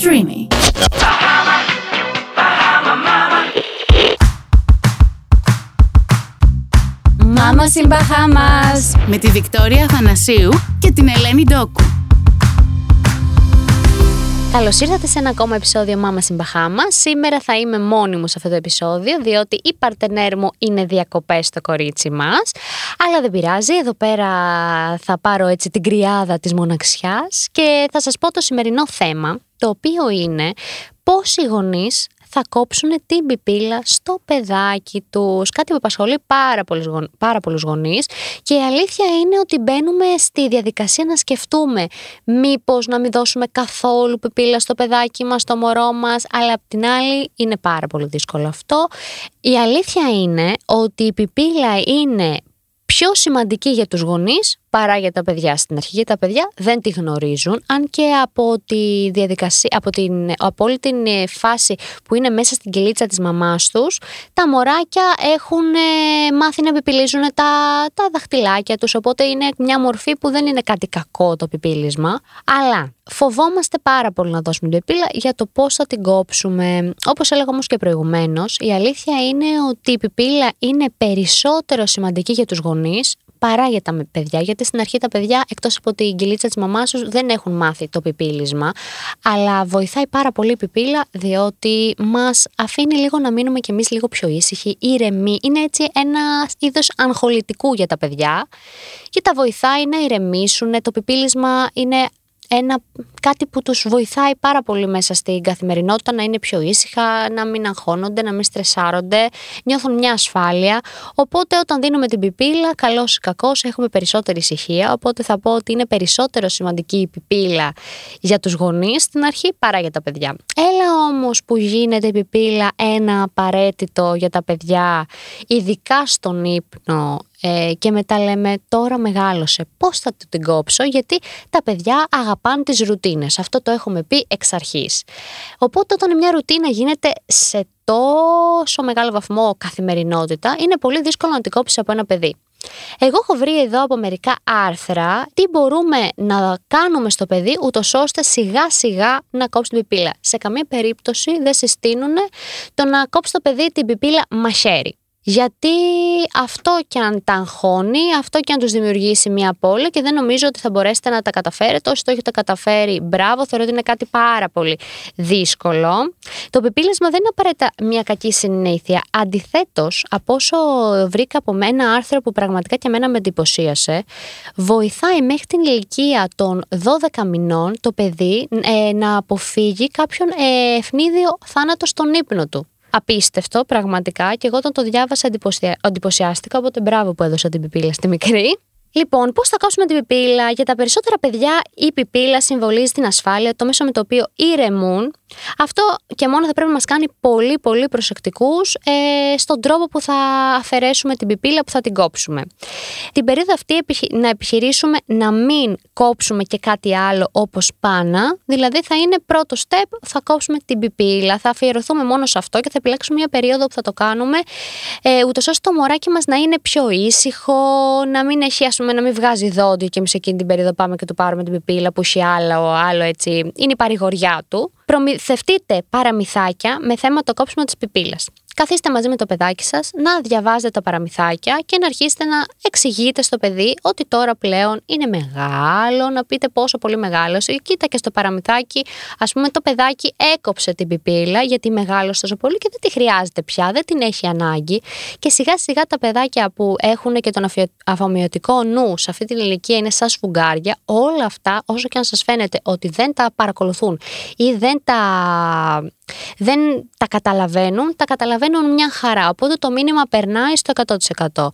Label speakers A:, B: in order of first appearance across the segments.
A: Streamy. Μάμα in Bahamas με τη Βικτόρια Αθανασίου και την Ελένη Ντόκου.
B: Καλώς ήρθατε σε ένα ακόμα επεισόδιο Μάμα στην Μπαχάμα. Σήμερα θα είμαι μόνη μου σε αυτό το επεισόδιο, διότι η παρτενέρ μου είναι διακοπές στο κορίτσι μας. Αλλά δεν πειράζει, εδώ πέρα θα πάρω έτσι την κρυάδα της μοναξιάς και θα σας πω το σημερινό θέμα, το οποίο είναι πώς οι γονείς θα κόψουν την πιπίλα στο παιδάκι τους. Κάτι που απασχολεί πάρα πολλούς, πάρα πολλούς γονείς και η αλήθεια είναι ότι μπαίνουμε στη διαδικασία να σκεφτούμε μήπως να μην δώσουμε καθόλου πιπίλα στο παιδάκι μας, στο μωρό μας, αλλά απ' την άλλη είναι πάρα πολύ δύσκολο αυτό. Η αλήθεια είναι ότι η πιπίλα είναι πιο σημαντική για τους γονείς παρά για τα παιδιά στην αρχή. Γιατί τα παιδιά δεν τη γνωρίζουν, αν και από τη διαδικασία, από, την, από όλη την ε, φάση που είναι μέσα στην κυλίτσα της μαμάς τους, τα μωράκια έχουν ε, μάθει να πιπιλίζουν τα, τα δαχτυλάκια τους, οπότε είναι μια μορφή που δεν είναι κάτι κακό το πιπίλισμα, αλλά φοβόμαστε πάρα πολύ να δώσουμε την πιπίλα για το πώς θα την κόψουμε. Όπως έλεγα όμως και προηγουμένως, η αλήθεια είναι ότι η πιπίλα είναι περισσότερο σημαντική για τους γονείς παρά για τα παιδιά. Γιατί στην αρχή τα παιδιά, εκτός από την κυλίτσα της μαμάς τους, δεν έχουν μάθει το πιπίλισμα. Αλλά βοηθάει πάρα πολύ η πιπίλα, διότι μας αφήνει λίγο να μείνουμε κι εμείς λίγο πιο ήσυχοι, ήρεμοι. Είναι έτσι ένα είδος αγχολητικού για τα παιδιά και τα βοηθάει να ηρεμήσουν. Το πιπίλισμα είναι ένα, κάτι που τους βοηθάει πάρα πολύ μέσα στην καθημερινότητα να είναι πιο ήσυχα, να μην αγχώνονται, να μην στρεσάρονται, νιώθουν μια ασφάλεια. Οπότε όταν δίνουμε την πιπίλα, καλός ή κακός, έχουμε περισσότερη ησυχία. Οπότε θα πω ότι είναι περισσότερο σημαντική η πιπίλα για τους γονείς στην αρχή παρά για τα παιδιά. Έλα όμως που γίνεται η πιπίλα ένα απαραίτητο για τα παιδιά, ειδικά στον ύπνο, ε, και μετά λέμε τώρα μεγάλωσε πώς θα την κόψω γιατί τα παιδιά αγαπάνε τις ρουτίνες αυτό το έχουμε πει εξ αρχής οπότε όταν μια ρουτίνα γίνεται σε τόσο μεγάλο βαθμό καθημερινότητα είναι πολύ δύσκολο να την κόψεις από ένα παιδί εγώ έχω βρει εδώ από μερικά άρθρα τι μπορούμε να κάνουμε στο παιδί ούτως ώστε σιγά σιγά να κόψει την πιπίλα. Σε καμία περίπτωση δεν συστήνουν το να κόψει το παιδί την πιπίλα μαχαίρι. Γιατί αυτό και αν τα αγχώνει, αυτό και αν τους δημιουργήσει μια πόλη και δεν νομίζω ότι θα μπορέσετε να τα καταφέρετε. Όσοι το έχετε καταφέρει, μπράβο, θεωρώ ότι είναι κάτι πάρα πολύ δύσκολο. Το πεπίλεσμα δεν είναι απαραίτητα μια κακή συνήθεια. Αντιθέτως, από όσο βρήκα από ένα άρθρο που πραγματικά και εμένα με εντυπωσίασε, βοηθάει μέχρι την ηλικία των 12 μηνών το παιδί ε, να αποφύγει κάποιον ε, ευνίδιο θάνατο στον ύπνο του απίστευτο πραγματικά και εγώ όταν το διάβασα εντυπωσιάστηκα, οπότε μπράβο που έδωσα την πιπίλα στη μικρή. Λοιπόν, πώς θα κόψουμε την πιπίλα; Για τα περισσότερα παιδιά, η πιπίλα συμβολίζει την ασφάλεια, το μέσο με το οποίο ηρεμούν. Αυτό και μόνο θα πρέπει να μας κάνει πολύ πολύ προσεκτικούς ε, στον τρόπο που θα αφαιρέσουμε την πιπίλα, που θα την κόψουμε. Την περίοδο αυτή να επιχειρήσουμε να μην κόψουμε και κάτι άλλο όπως πάνα, δηλαδή θα είναι πρώτο step, θα κόψουμε την πιπίλα, θα αφιερωθούμε μόνο σε αυτό και θα επιλέξουμε μια περίοδο που θα το κάνουμε, ε, ούτως ώστε το μωράκι μας να είναι πιο ήσυχο, να μην έχει πούμε, να μην βγάζει δόντιο και εμείς εκείνη την περίοδο πάμε και του πάρουμε την πιπίλα που έχει άλλο, άλλο έτσι. Είναι η παρηγοριά του. Προμηθευτείτε παραμυθάκια με θέμα το κόψιμο της πιπίλας καθίστε μαζί με το παιδάκι σας να διαβάζετε τα παραμυθάκια και να αρχίσετε να εξηγείτε στο παιδί ότι τώρα πλέον είναι μεγάλο, να πείτε πόσο πολύ μεγάλος. Κοίτα και στο παραμυθάκι, ας πούμε, το παιδάκι έκοψε την πιπίλα γιατί μεγάλωσε τόσο πολύ και δεν τη χρειάζεται πια, δεν την έχει ανάγκη. Και σιγά σιγά τα παιδάκια που έχουν και τον αφομοιωτικό νου σε αυτή την ηλικία είναι σαν σφουγγάρια, όλα αυτά, όσο και αν σας φαίνεται ότι δεν τα παρακολουθούν ή δεν τα δεν τα καταλαβαίνουν, τα καταλαβαίνουν μια χαρά. Οπότε το μήνυμα περνάει στο 100%.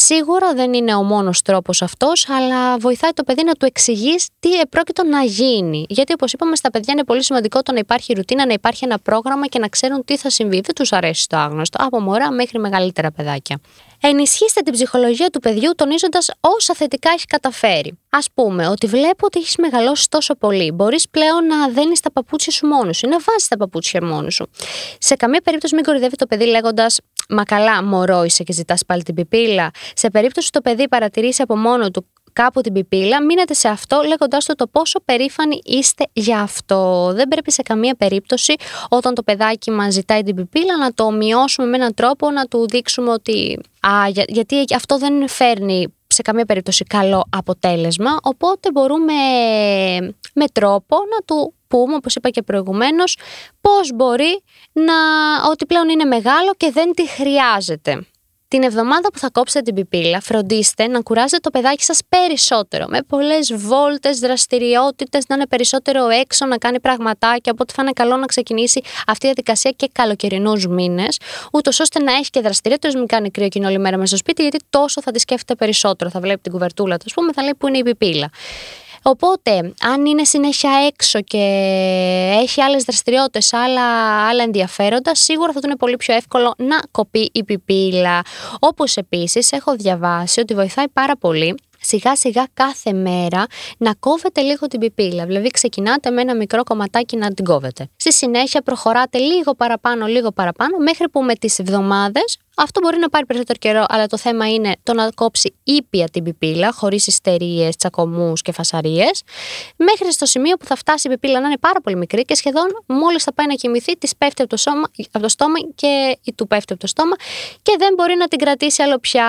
B: Σίγουρα δεν είναι ο μόνος τρόπος αυτός, αλλά βοηθάει το παιδί να του εξηγείς τι επρόκειτο να γίνει. Γιατί, όπως είπαμε, στα παιδιά είναι πολύ σημαντικό το να υπάρχει ρουτίνα, να υπάρχει ένα πρόγραμμα και να ξέρουν τι θα συμβεί. Δεν τους αρέσει το άγνωστο, από μωρά μέχρι μεγαλύτερα παιδάκια. Ενισχύστε την ψυχολογία του παιδιού τονίζοντας όσα θετικά έχει καταφέρει. Α πούμε, ότι βλέπω ότι έχεις μεγαλώσει τόσο πολύ. Μπορείς πλέον να δένεις τα παπούτσια σου μόνος σου ή να βάζεις τα παπούτσια μόνος σου. Σε καμία περίπτωση μην κορυδεύει το παιδί λέγοντας Μα καλά, μωρό είσαι και ζητάς πάλι την πιπίλα. Σε περίπτωση το παιδί παρατηρήσει από μόνο του κάπου την πιπίλα, μείνετε σε αυτό λέγοντάς το, το πόσο περήφανοι είστε για αυτό. Δεν πρέπει σε καμία περίπτωση όταν το παιδάκι μας ζητάει την πιπίλα να το μειώσουμε με έναν τρόπο να του δείξουμε ότι α, για, γιατί αυτό δεν φέρνει σε καμία περίπτωση καλό αποτέλεσμα, οπότε μπορούμε με τρόπο να του πούμε, όπως είπα και προηγουμένως, πώς μπορεί να, ότι πλέον είναι μεγάλο και δεν τη χρειάζεται. Την εβδομάδα που θα κόψετε την πιπίλα, φροντίστε να κουράζετε το παιδάκι σας περισσότερο. Με πολλές βόλτες, δραστηριότητες, να είναι περισσότερο έξω, να κάνει πραγματάκια. Οπότε θα είναι καλό να ξεκινήσει αυτή η διαδικασία και καλοκαιρινούς μήνες, ούτως ώστε να έχει και δραστηριότητες, μην κάνει κρύο και όλη μέρα μέσα στο σπίτι, γιατί τόσο θα τη σκέφτεται περισσότερο. Θα βλέπει την κουβερτούλα του, ας πούμε, θα λέει που είναι η πιπίλα. Οπότε, αν είναι συνέχεια έξω και έχει άλλες δραστηριότητες, άλλα, άλλα ενδιαφέροντα, σίγουρα θα του είναι πολύ πιο εύκολο να κοπεί η πιπίλα. Όπως επίσης έχω διαβάσει ότι βοηθάει πάρα πολύ σιγά σιγά κάθε μέρα να κόβετε λίγο την πιπίλα. Δηλαδή ξεκινάτε με ένα μικρό κομματάκι να την κόβετε. Στη συνέχεια προχωράτε λίγο παραπάνω, λίγο παραπάνω, μέχρι που με τις εβδομάδες αυτό μπορεί να πάρει περισσότερο καιρό, αλλά το θέμα είναι το να κόψει ήπια την πιπίλα, χωρίς ιστερίες, τσακωμούς και φασαρίες, μέχρι στο σημείο που θα φτάσει η πιπίλα να είναι πάρα πολύ μικρή και σχεδόν μόλις θα πάει να κοιμηθεί, της πέφτει από το, σώμα, από το στόμα και ή του πέφτει από το στόμα και δεν μπορεί να την κρατήσει άλλο πια.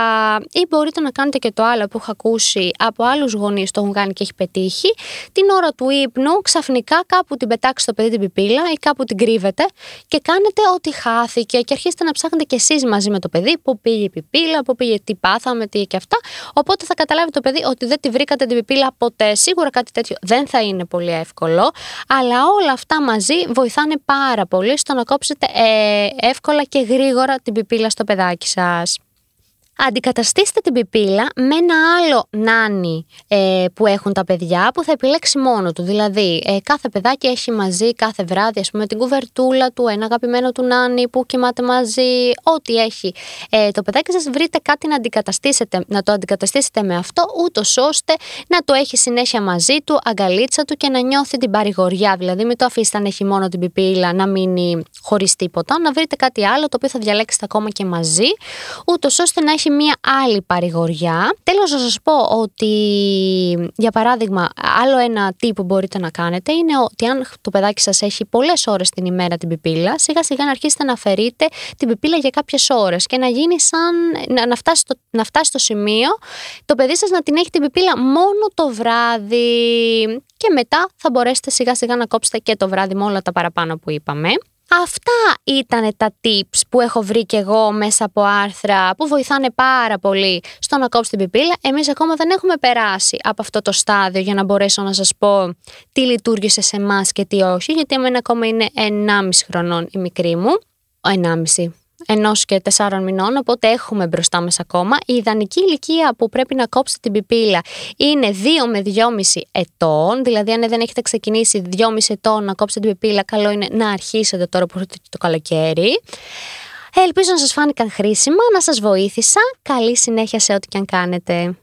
B: Ή μπορείτε να κάνετε και το άλλο που έχω ακούσει από άλλους γονείς το έχουν κάνει και έχει πετύχει. Την ώρα του ύπνου, ξαφνικά κάπου την πετάξει το παιδί την πιπίλα ή κάπου την κρύβετε και κάνετε ό,τι χάθηκε και αρχίσετε να ψάχνετε κι εσείς μαζί με το παιδί, πού πήγε η πιπίλα, πού πήγε τι πάθαμε, τι και αυτά. Οπότε θα καταλάβει το παιδί ότι δεν τη βρήκατε την πιπίλα ποτέ. Σίγουρα κάτι τέτοιο δεν θα είναι πολύ εύκολο, αλλά όλα αυτά μαζί βοηθάνε πάρα πολύ στο να κόψετε ε, εύκολα και γρήγορα την πιπίλα στο παιδάκι σας αντικαταστήστε την πιπίλα με ένα άλλο νάνι ε, που έχουν τα παιδιά που θα επιλέξει μόνο του. Δηλαδή, ε, κάθε παιδάκι έχει μαζί κάθε βράδυ, ας πούμε, την κουβερτούλα του, ένα αγαπημένο του νάνι που κοιμάται μαζί, ό,τι έχει ε, το παιδάκι σας, βρείτε κάτι να, αντικαταστήσετε, να το αντικαταστήσετε με αυτό, ούτως ώστε να το έχει συνέχεια μαζί του, αγκαλίτσα του και να νιώθει την παρηγοριά. Δηλαδή, μην το αφήσετε αν έχει μόνο την πιπίλα να μείνει χωρίς τίποτα, να βρείτε κάτι άλλο το οποίο θα διαλέξετε ακόμα και μαζί, ούτως ώστε να έχει μία άλλη παρηγοριά. Τέλος να σας πω ότι, για παράδειγμα, άλλο ένα τι που μπορείτε να κάνετε είναι ότι αν το παιδάκι σας έχει πολλές ώρες την ημέρα την πιπίλα, σιγά σιγά να αρχίσετε να αφαιρείτε την πιπίλα για κάποιες ώρες και να γίνει σαν, να, φτάσει, στο, να φτάσει στο σημείο το παιδί σας να την έχει την πιπίλα μόνο το βράδυ και μετά θα μπορέσετε σιγά σιγά να κόψετε και το βράδυ με όλα τα παραπάνω που είπαμε. Αυτά ήταν τα tips που έχω βρει και εγώ μέσα από άρθρα που βοηθάνε πάρα πολύ στο να κόψεις την πιπίλα. Εμείς ακόμα δεν έχουμε περάσει από αυτό το στάδιο για να μπορέσω να σας πω τι λειτουργήσε σε εμάς και τι όχι, γιατί εμένα ακόμα είναι 1,5 χρονών η μικρή μου. 1,5 ενός και τεσσάρων μηνών, οπότε έχουμε μπροστά μας ακόμα. Η ιδανική ηλικία που πρέπει να κόψετε την πιπίλα είναι 2 με 2,5 ετών. Δηλαδή, αν δεν έχετε ξεκινήσει 2,5 ετών να κόψετε την πιπίλα, καλό είναι να αρχίσετε τώρα που έρχεται το καλοκαίρι. Ελπίζω να σας φάνηκαν χρήσιμα, να σας βοήθησα. Καλή συνέχεια σε ό,τι και αν κάνετε.